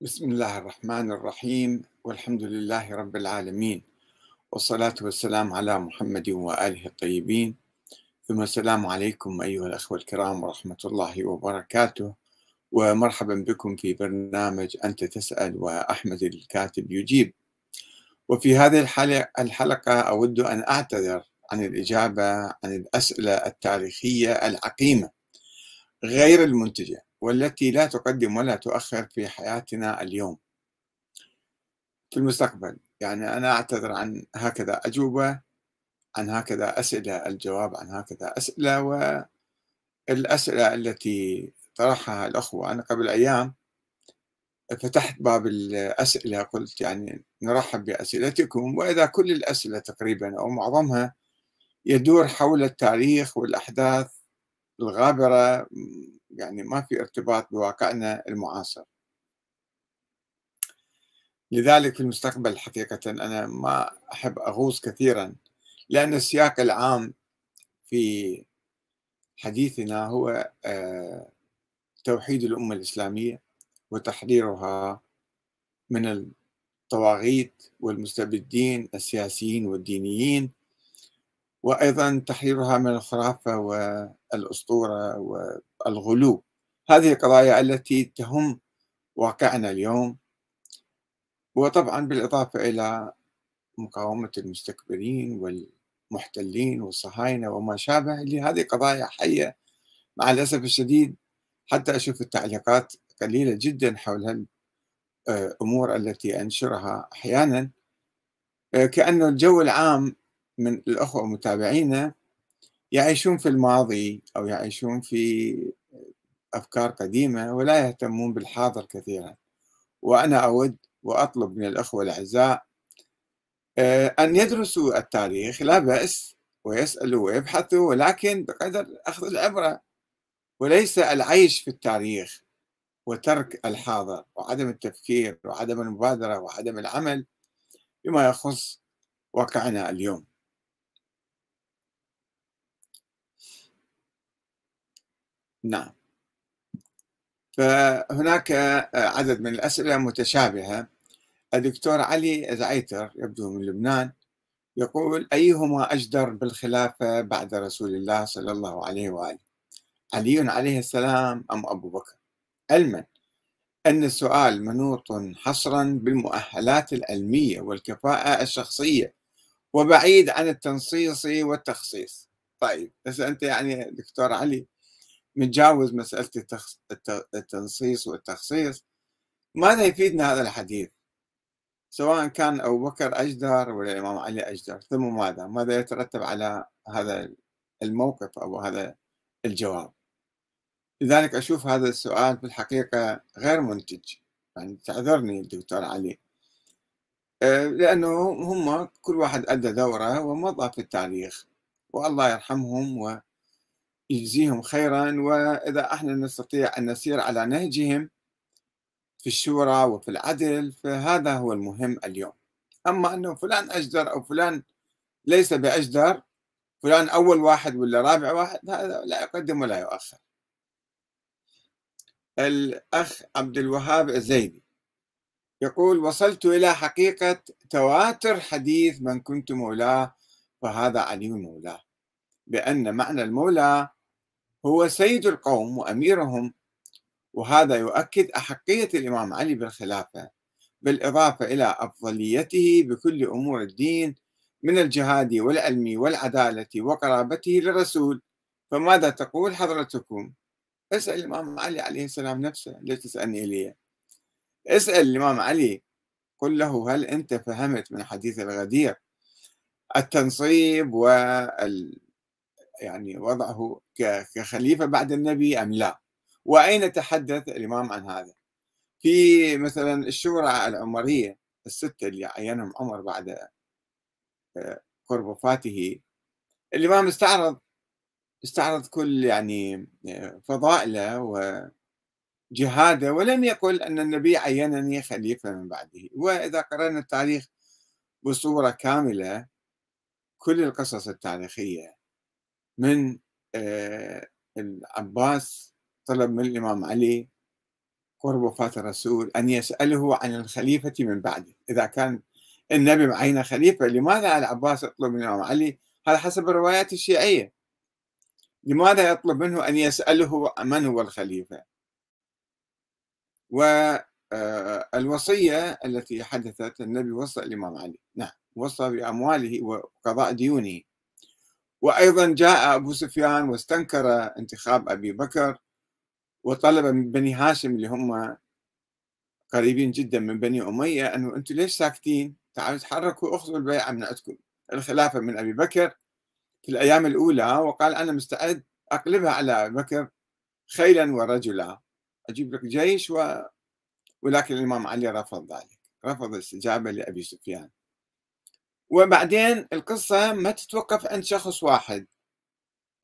بسم الله الرحمن الرحيم والحمد لله رب العالمين والصلاة والسلام على محمد وآله الطيبين. ثم السلام عليكم أيها الأخوة الكرام ورحمة الله وبركاته. ومرحبا بكم في برنامج أنت تسأل وأحمد الكاتب يجيب. وفي هذه الحلقة أود أن أعتذر عن الإجابة عن الأسئلة التاريخية العقيمة غير المنتجة. والتي لا تقدم ولا تؤخر في حياتنا اليوم. في المستقبل يعني أنا أعتذر عن هكذا أجوبة عن هكذا أسئلة الجواب عن هكذا أسئلة والأسئلة التي طرحها الأخوة. أنا قبل أيام فتحت باب الأسئلة قلت يعني نرحب بأسئلتكم وإذا كل الأسئلة تقريبا أو معظمها يدور حول التاريخ والأحداث الغابرة يعني ما في ارتباط بواقعنا المعاصر. لذلك في المستقبل حقيقة أنا ما أحب أغوص كثيرا لأن السياق العام في حديثنا هو آه، توحيد الأمة الإسلامية وتحريرها من الطواغيت والمستبدين السياسيين والدينيين وأيضا تحريرها من الخرافة والأسطورة والغلو هذه القضايا التي تهم واقعنا اليوم وطبعا بالإضافة إلى مقاومة المستكبرين والمحتلين والصهاينة وما شابه اللي هذه قضايا حية مع الأسف الشديد. حتى أشوف التعليقات قليلة جدا حول الأمور التي أنشرها أحيانا. كأنه الجو العام من الأخوة ومتابعينا يعيشون في الماضي أو يعيشون في أفكار قديمة ولا يهتمون بالحاضر كثيرا. وأنا أود وأطلب من الأخوة الأعزاء آه، أن يدرسوا التاريخ لا بأس ويسألوا ويبحثوا ولكن بقدر أخذ العبرة. وليس العيش في التاريخ وترك الحاضر وعدم التفكير وعدم المبادرة وعدم العمل بما يخص واقعنا اليوم. نعم. فهناك عدد من الأسئلة متشابهة. الدكتور علي زعيتر يبدو من لبنان يقول أيهما أجدر بالخلافة بعد رسول الله صلى الله عليه وآله؟ علي عليه السلام أم أبو بكر؟ علما أن السؤال منوط حصرا بالمؤهلات العلمية والكفاءة الشخصية وبعيد عن التنصيص والتخصيص. طيب بس أنت يعني دكتور علي متجاوز مسألة التنصيص والتخصيص ماذا يفيدنا هذا الحديث؟ سواء كان أبو بكر أجدر ولا الإمام علي أجدر ثم ماذا؟ ماذا يترتب على هذا الموقف أو هذا الجواب؟ لذلك أشوف هذا السؤال في الحقيقة غير منتج. يعني تعذرني الدكتور علي. آه، لأنه هم كل واحد أدى دوره ومضى في التاريخ والله يرحمهم و يجزيهم خيرا وإذا إحنا نستطيع أن نسير على نهجهم في الشورى وفي العدل فهذا هو المهم اليوم. أما أنه فلان أجدر أو فلان ليس بأجدر فلان أول واحد ولا رابع واحد هذا لا يقدم ولا يؤخر. الأخ عبد الوهاب الزيدي يقول وصلت إلى حقيقة تواتر حديث من كنت مولاه فهذا علي مولاه بأن معنى المولى هو سيد القوم وأميرهم وهذا يؤكد أحقية الإمام علي بالخلافة بالإضافة إلى أفضليته بكل أمور الدين من الجهاد والعلم والعدالة وقرابته للرسول. فماذا تقول حضرتكم؟ اسأل الإمام علي عليه السلام نفسه ليش تسألني لي. اسأل الإمام علي قل له هل أنت فهمت من حديث الغدير؟ التنصيب وال يعني وضعه كخليفة بعد النبي أم لا؟ وأين تحدث الإمام عن هذا؟ في مثلا الشورى العمرية الستة اللي عينهم عمر بعد آه، قرب وفاته الإمام استعرض استعرض كل يعني آه، فضائله وجهاده ولم يقل أن النبي عينني خليفة من بعده. وإذا قرأنا التاريخ بصورة كاملة كل القصص التاريخية من آه، العباس طلب من الإمام علي قرب وفاة الرسول أن يسأله عن الخليفة من بعده. إذا كان النبي معين خليفة لماذا العباس يطلب من الإمام علي؟ هذا حسب الروايات الشيعية. لماذا يطلب منه أن يسأله من هو الخليفة؟ والوصية آه، التي حدثت النبي وصى الإمام علي. نعم وصى بأمواله وقضاء ديونه. وأيضا جاء أبو سفيان واستنكر انتخاب أبي بكر وطلب من بني هاشم اللي هم قريبين جدا من بني أمية أنه أنتم ليش ساكتين؟ تعالوا تحركوا أخذوا البيعة من عندكم. الخلافة من أبي بكر في الأيام الأولى وقال أنا مستعد أقلبها على أبي بكر خيلا ورجلا. أجيب لك جيش و... ولكن الإمام علي رفض ذلك رفض الاستجابة لأبي سفيان. وبعدين القصة ما تتوقف عند شخص واحد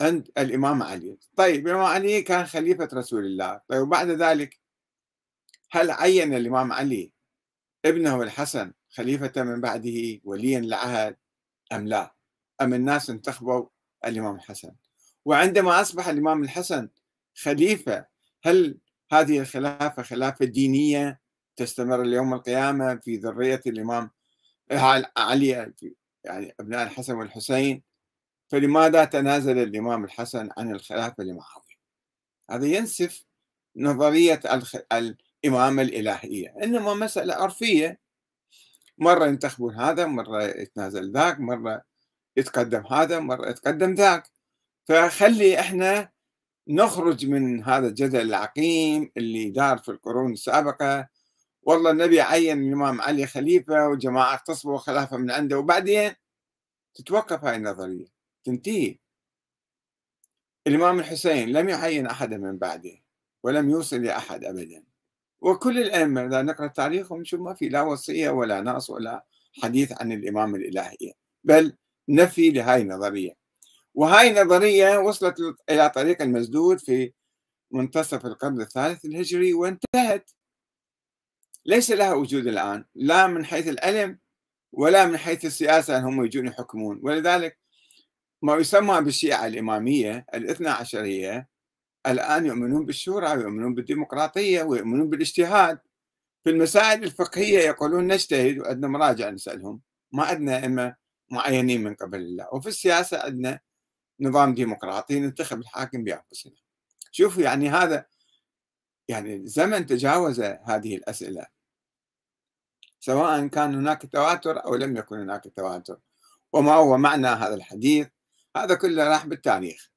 عند الإمام علي. طيب الإمام علي كان خليفة رسول الله. طيب وبعد ذلك هل عين الإمام علي ابنه الحسن خليفة من بعده وليا العهد أم لا؟ أم الناس انتخبوا الإمام الحسن؟ وعندما أصبح الإمام الحسن خليفة هل هذه الخلافة خلافة دينية تستمر ليوم القيامة في ذرية الإمام علي يعني أبناء الحسن والحسين فلماذا تنازل الإمام الحسن عن الخلافة لمعاوية؟ هذا ينسف نظرية الإمامة الإلهية إنما مسألة عرفية. مرة ينتخبون هذا مرة يتنازل ذاك مرة يتقدم هذا مرة يتقدم ذاك. فخلي إحنا نخرج من هذا الجدل العقيم اللي دار في القرون السابقة والله النبي عين الإمام علي خليفة وجماعة اغتصبوا خلافة من عنده. وبعدين تتوقف هاي النظرية تنتهي. الإمام الحسين لم يعين أحدا من بعده ولم يوصل لأحد أبدا. وكل الأئمة إذا نقرأ تاريخهم نشوف ما في لا وصية ولا نص ولا حديث عن الإمام الإلهية بل نفي لهاي النظرية. وهاي النظرية وصلت إلى طريق المسدود في منتصف القرن الثالث الهجري وانتهت. ليس لها وجود الآن لا من حيث العلم ولا من حيث السياسة هم يجون يحكمون. ولذلك ما يسمى بالشيعة الإمامية الاثنى عشرية الآن يؤمنون بالشورى ويؤمنون بالديمقراطية ويؤمنون بالاجتهاد. في المسائل الفقهية يقولون نجتهد وعندنا مراجع نسألهم. ما عندنا أئمة معينين من قبل الله. وفي السياسة عندنا نظام ديمقراطي ننتخب الحاكم بأنفسنا. شوفوا يعني هذا يعني الزمن تجاوز هذه الأسئلة. سواء كان هناك تواتر أو لم يكن هناك تواتر. وما هو معنى هذا الحديث؟ هذا كله راح بالتاريخ.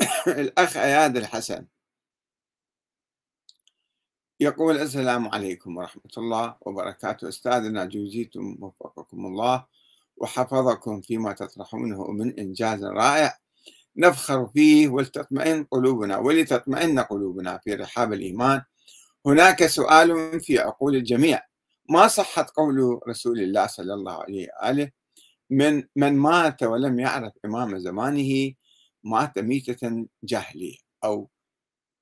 الأخ أياد الحسن. يقول السلام عليكم ورحمة الله وبركاته. أستاذنا جوزيتم وفقكم الله وحفظكم فيما تطرحونه من إنجاز رائع. نفخر فيه ولتطمئن قلوبنا ولتطمئن قلوبنا في رحاب الإيمان. هناك سؤال في عقول الجميع. ما صحة قول رسول الله صلى الله عليه وآله من من مات ولم يعرف إمام زمانه مات ميتة جاهلية أو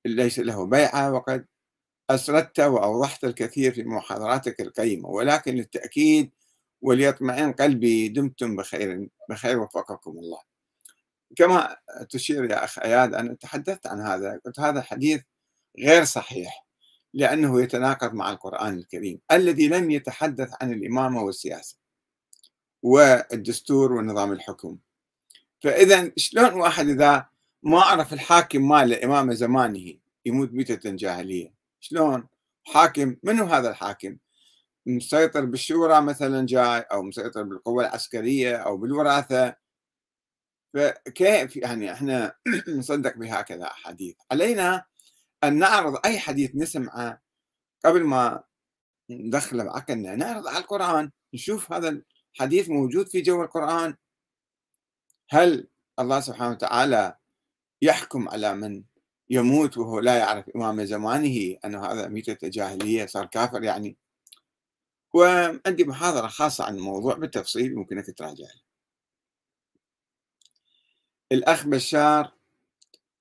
ليس له بيعة وقد أسردت وأوضحت الكثير في محاضراتك القيمة ولكن للتأكيد وليطمئن قلبي دمتم بخير بخير وفقكم الله. كما تشير يا أخ أياد أنا تحدثت عن هذا قلت هذا حديث غير صحيح. لأنه يتناقض مع القرآن الكريم الذي لم يتحدث عن الإمامة والسياسة والدستور ونظام الحكم. فإذا شلون واحد إذا ما عرف الحاكم ماله إمام زمانه يموت ميتة جاهلية؟ شلون؟ حاكم منو هذا الحاكم؟ مسيطر بالشورى مثلا جاي أو مسيطر بالقوة العسكرية أو بالوراثة. فكيف يعني إحنا نصدق بهكذا أحاديث؟ علينا أن نعرض أي حديث نسمعه قبل ما ندخله بعقلنا نعرض على القرآن نشوف هذا الحديث موجود في جو القرآن. هل الله سبحانه وتعالى يحكم على من يموت وهو لا يعرف إمام زمانه أنه هذا ميتة جاهلية صار كافر يعني؟ وعندي محاضرة خاصة عن الموضوع بالتفصيل ممكنك تراجع الأخ بشار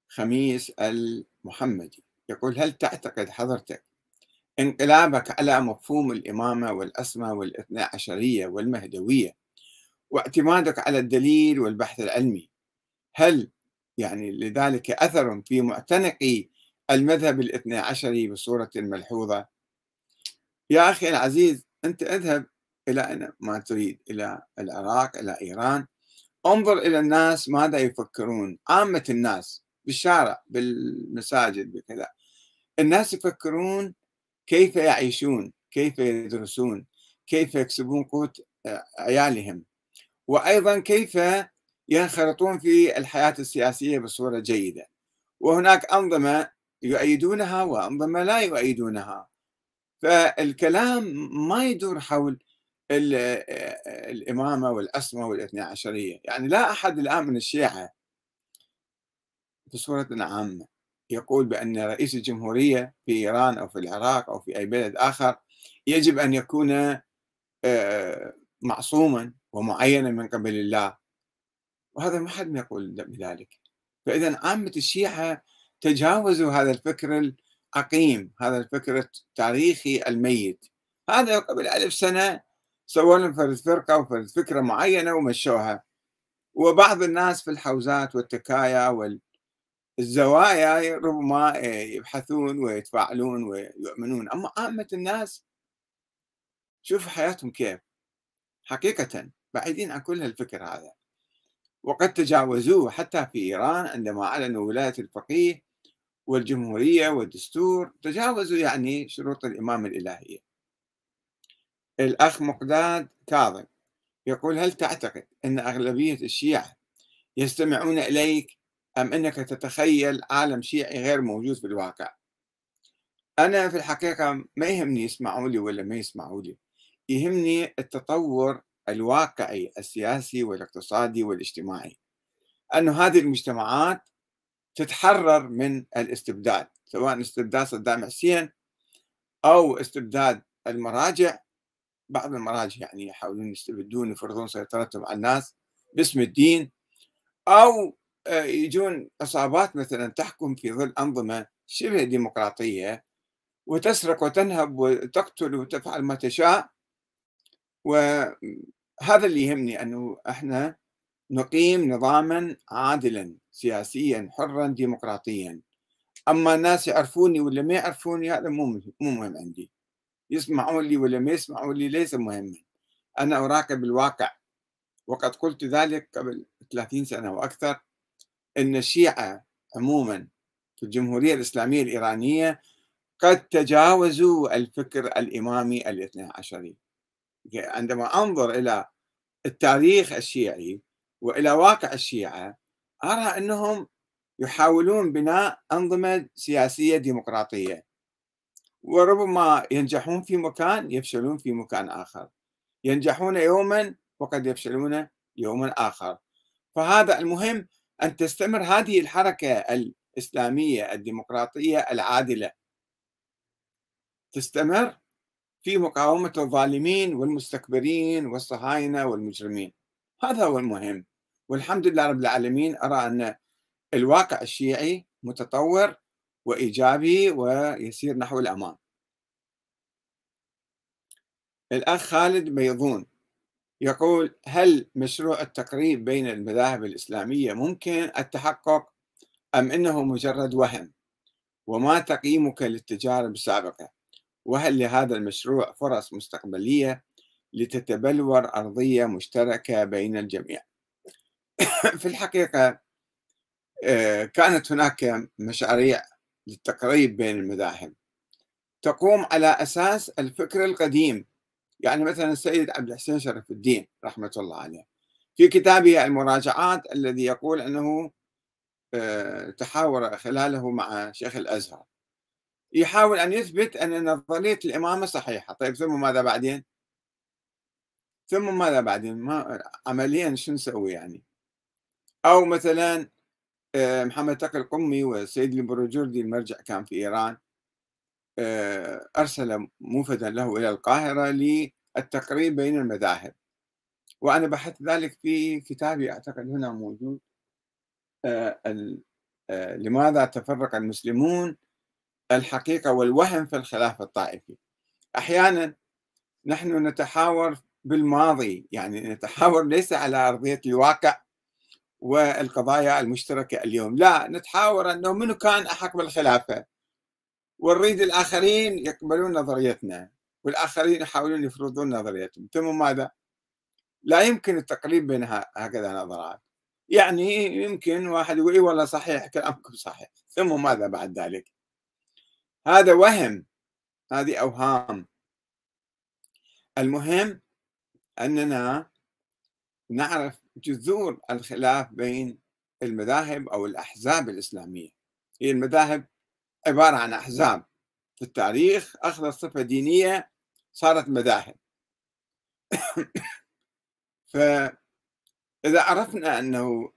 خميس المحمدي. يقول هل تعتقد حضرتك انقلابك على مفهوم الإمامة والأسمى والاثنى عشرية والمهدوية واعتمادك على الدليل والبحث العلمي؟ هل يعني لذلك أثر في معتنقي المذهب الاثنى عشري بصورة ملحوظة؟ يا أخي العزيز أنت اذهب إلى ما تريد إلى العراق إلى إيران. انظر إلى الناس ماذا يفكرون. عامة الناس بالشارع بالمساجد بكذا. الناس يفكرون كيف يعيشون كيف يدرسون كيف يكسبون قوت آه، عيالهم. وأيضا كيف ينخرطون في الحياة السياسية بصورة جيدة. وهناك أنظمة يؤيدونها وأنظمة لا يؤيدونها. فالكلام ما يدور حول الإمامة والعصمة والاثنى عشرية. يعني لا أحد الآن من الشيعة بصورة عامة. يقول بأن رئيس الجمهورية في إيران أو في العراق أو في أي بلد آخر يجب أن يكون آه، معصوما ومعينا من قبل الله. وهذا ما حد يقول بذلك. فإذا عامة الشيعة تجاوزوا هذا الفكر العقيم هذا الفكر التاريخي الميت. هذا قبل ألف سنة سووا لهم فرد فرقة وفرد فكرة معينة ومشوها. وبعض الناس في الحوزات والتكايا والزوايا ربما يبحثون ويتفاعلون ويؤمنون. أما عامة الناس شوف حياتهم كيف. حقيقة بعيدين عن كل هالفكر هذا. وقد تجاوزوه حتى في إيران عندما أعلنوا ولاية الفقيه والجمهورية والدستور. تجاوزوا يعني شروط الإمامة الإلهية. الأخ مقداد كاظم يقول هل تعتقد أن أغلبية الشيعة يستمعون إليك أم أنك تتخيل عالم شيعي غير موجود في الواقع؟ أنا في الحقيقة ما يهمني يسمعوا لي ولا ما يسمعوا لي يهمني التطور الواقعي السياسي والاقتصادي والاجتماعي. أن هذه المجتمعات تتحرر من الاستبداد سواء استبداد صدام حسين أو استبداد المراجع. بعض المراجع يعني يحاولون يستبدون يفرضون سيطرتهم على الناس باسم الدين أو يجون عصابات مثلا تحكم في ظل أنظمة شبه ديمقراطية وتسرق وتنهب وتقتل وتفعل ما تشاء. وهذا اللي يهمني أنه إحنا نقيم نظاما عادلا سياسيا حرا ديمقراطيا. أما الناس يعرفوني ولا ما يعرفوني هذا مو مو مهم عندي. يسمعون لي ولا ما يسمعون لي ليس مهما أنا أراقب الواقع. وقد قلت ذلك قبل 30 سنة وأكثر. أن الشيعة عموما في الجمهورية الإسلامية الإيرانية قد تجاوزوا الفكر الإمامي الاثنى عشري. عندما أنظر إلى التاريخ الشيعي وإلى واقع الشيعة أرى أنهم يحاولون بناء أنظمة سياسية ديمقراطية. وربما ينجحون في مكان يفشلون في مكان آخر. ينجحون يوما وقد يفشلون يوما آخر. فهذا المهم أن تستمر هذه الحركة الإسلامية الديمقراطية العادلة. تستمر في مقاومة الظالمين والمستكبرين والصهاينة والمجرمين. هذا هو المهم. والحمد لله رب العالمين أرى أن الواقع الشيعي متطور وإيجابي ويسير نحو الأمام الأخ خالد بيضون. يقول هل مشروع التقريب بين المذاهب الإسلامية ممكن التحقق أم إنه مجرد وهم؟ وما تقييمك للتجارب السابقة وهل لهذا المشروع فرص مستقبلية لتتبلور أرضية مشتركة بين الجميع؟ في الحقيقة آه، كانت هناك مشاريع للتقريب بين المذاهب. تقوم على أساس الفكر القديم يعني مثلا السيد عبد الحسين شرف الدين رحمة الله عليه. في كتابه المراجعات الذي يقول أنه آه، تحاور خلاله مع شيخ الأزهر. يحاول أن يثبت أن نظرية الإمامة صحيحة. طيب ثم ماذا بعدين؟ ثم ماذا بعدين؟ ما عمليا شو نسوي يعني؟ أو مثلا آه، محمد تقي القمي والسيد البروجردي المرجع كان في إيران. أرسل موفدا له إلى القاهرة للتقريب بين المذاهب. وأنا بحثت ذلك في كتابي أعتقد هنا موجود. آه، لماذا تفرق المسلمون الحقيقة والوهم في الخلاف الطائفي؟ أحيانا نحن نتحاور بالماضي يعني نتحاور ليس على أرضية الواقع والقضايا المشتركة اليوم. لا نتحاور أنه منو كان أحق بالخلافة؟ ونريد الآخرين يقبلون نظريتنا والآخرين يحاولون يفرضون نظريتهم. ثم ماذا؟ لا يمكن التقريب بين هكذا نظرات. يعني يمكن واحد يقول إيه والله صحيح كلامكم صحيح. ثم ماذا بعد ذلك؟ هذا وهم هذه أوهام. المهم أننا نعرف جذور الخلاف بين المذاهب أو الأحزاب الإسلامية. هي المذاهب عبارة عن أحزاب في التاريخ أخذت صفة دينية صارت مذاهب. فإذا عرفنا أنه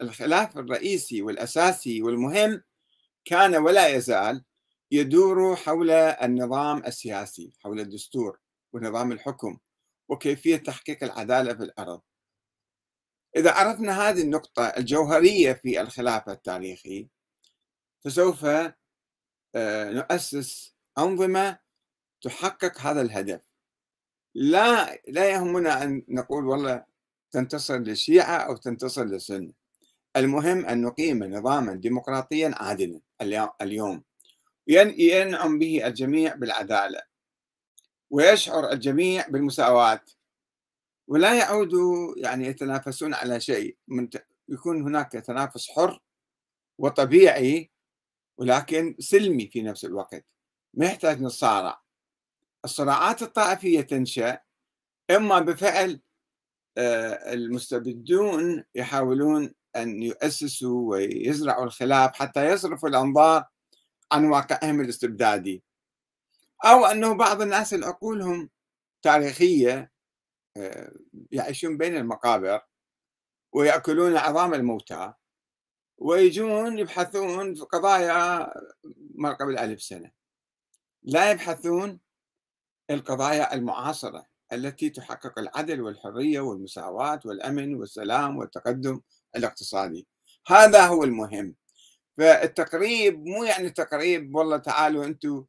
الخلاف الرئيسي والأساسي والمهم كان ولا يزال يدور حول النظام السياسي حول الدستور ونظام الحكم وكيفية تحقيق العدالة في الأرض. إذا عرفنا هذه النقطة الجوهرية في الخلاف التاريخي فسوف نؤسس أنظمة تحقق هذا الهدف. لا لا يهمنا أن نقول والله تنتصر للشيعة أو تنتصر للسنة المهم أن نقيم نظاما ديمقراطيا عادلا اليوم. ينعم به الجميع بالعدالة ويشعر الجميع بالمساواة. ولا يعودوا يعني يتنافسون على شيء. يكون هناك تنافس حر وطبيعي ولكن سلمي في نفس الوقت ما يحتاج نصارع الصراعات الطائفية تنشأ إما بفعل آه، المستبدون يحاولون أن يؤسسوا ويزرعوا الخلاف حتى يصرفوا الأنظار عن واقعهم الاستبدادي. أو أنه بعض الناس العقولهم تاريخية آه، يعيشون بين المقابر ويأكلون عظام الموتى. ويجون يبحثون في قضايا ما قبل ألف سنة. لا يبحثون القضايا المعاصرة التي تحقق العدل والحرية والمساواة والأمن والسلام والتقدم الاقتصادي. هذا هو المهم. فالتقريب مو يعني تقريب والله تعالوا أنتم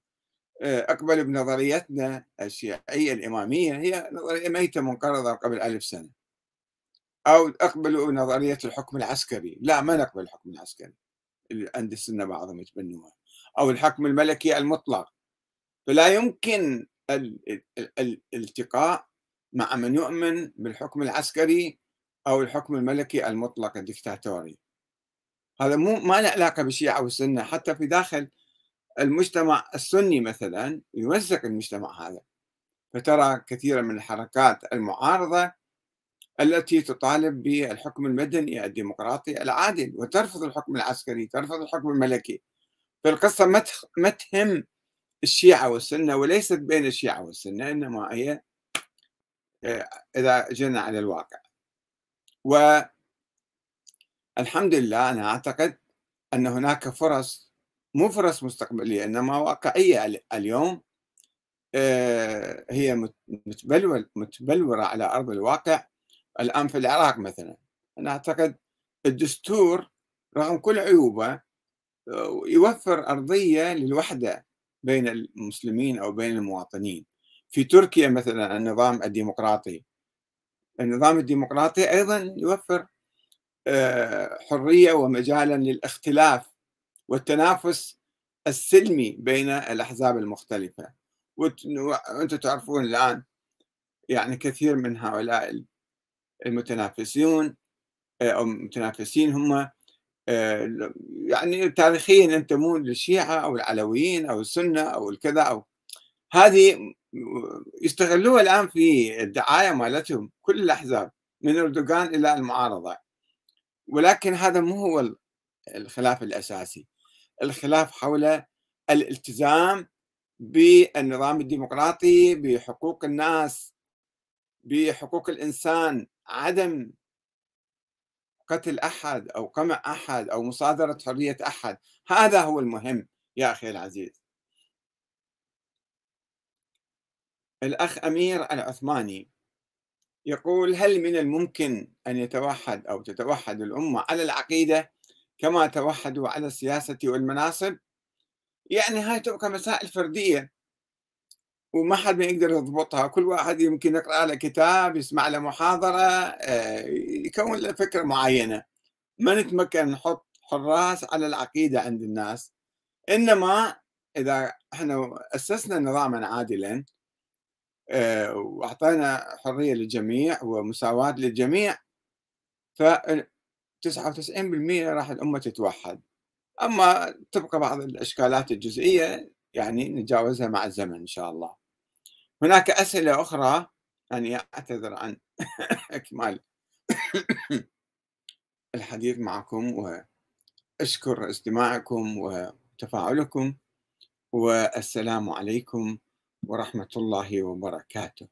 آه، أقبلوا بنظريتنا الشيعية الإمامية هي نظرية ميتة منقرضة قبل ألف سنة. أو أقبلوا نظرية الحكم العسكري. لا ما نقبل الحكم العسكري. اللي عند السنة بعضهم يتبنوها. أو الحكم الملكي المطلق. فلا يمكن الالتقاء مع من يؤمن بالحكم العسكري أو الحكم الملكي المطلق الدكتاتوري. هذا مو ما له علاقة بالشيعة والسنة حتى في داخل المجتمع السني مثلا يمزق المجتمع هذا. فترى كثيرا من الحركات المعارضة التي تطالب بالحكم المدني الديمقراطي العادل وترفض الحكم العسكري ترفض الحكم الملكي. فالقصة ما تهم الشيعة والسنة وليست بين الشيعة والسنة إنما هي آه، إذا جينا على الواقع. والحمد لله أنا أعتقد أن هناك فرص مو فرص مستقبلية إنما واقعية اليوم آه، هي متبلورة على أرض الواقع. الآن في العراق مثلا أنا أعتقد الدستور رغم كل عيوبه آه، يوفر أرضية للوحدة بين المسلمين أو بين المواطنين. في تركيا مثلا النظام الديمقراطي النظام الديمقراطي أيضا يوفر آه، حرية ومجالا للاختلاف والتنافس السلمي بين الأحزاب المختلفة. وأنتم تعرفون الآن يعني كثير من هؤلاء المتنافسون آه، أو المتنافسين هم آه، يعني تاريخيا ينتمون للشيعة أو العلويين أو السنة أو الكذا أو هذه يستغلوها الآن في الدعاية مالتهم كل الأحزاب من أردوغان إلى المعارضة. ولكن هذا مو هو الخلاف الأساسي. الخلاف حول الالتزام بالنظام الديمقراطي بحقوق الناس بحقوق الإنسان. عدم قتل أحد أو قمع أحد أو مصادرة حرية أحد هذا هو المهم يا أخي العزيز. الأخ أمير العثماني يقول هل من الممكن أن يتوحد أو تتوحد الأمة على العقيدة كما توحدوا على السياسة والمناصب؟ يعني هاي تبقى مسائل فردية. وما حد ما يقدر يضبطها كل واحد يمكن يقرأ له كتاب يسمع له محاضرة آه، يكون له فكرة معينة. ما نتمكن نحط حراس على العقيدة عند الناس. إنما إذا إحنا أسسنا نظاما عادلا آه، وأعطينا حرية للجميع ومساواة للجميع ف 99% راح الأمة تتوحد. أما تبقى بعض الإشكالات الجزئية يعني نتجاوزها مع الزمن إن شاء الله. هناك أسئلة أخرى يعني أعتذر عن إكمال الحديث معكم وأشكر استماعكم وتفاعلكم والسلام عليكم ورحمة الله وبركاته.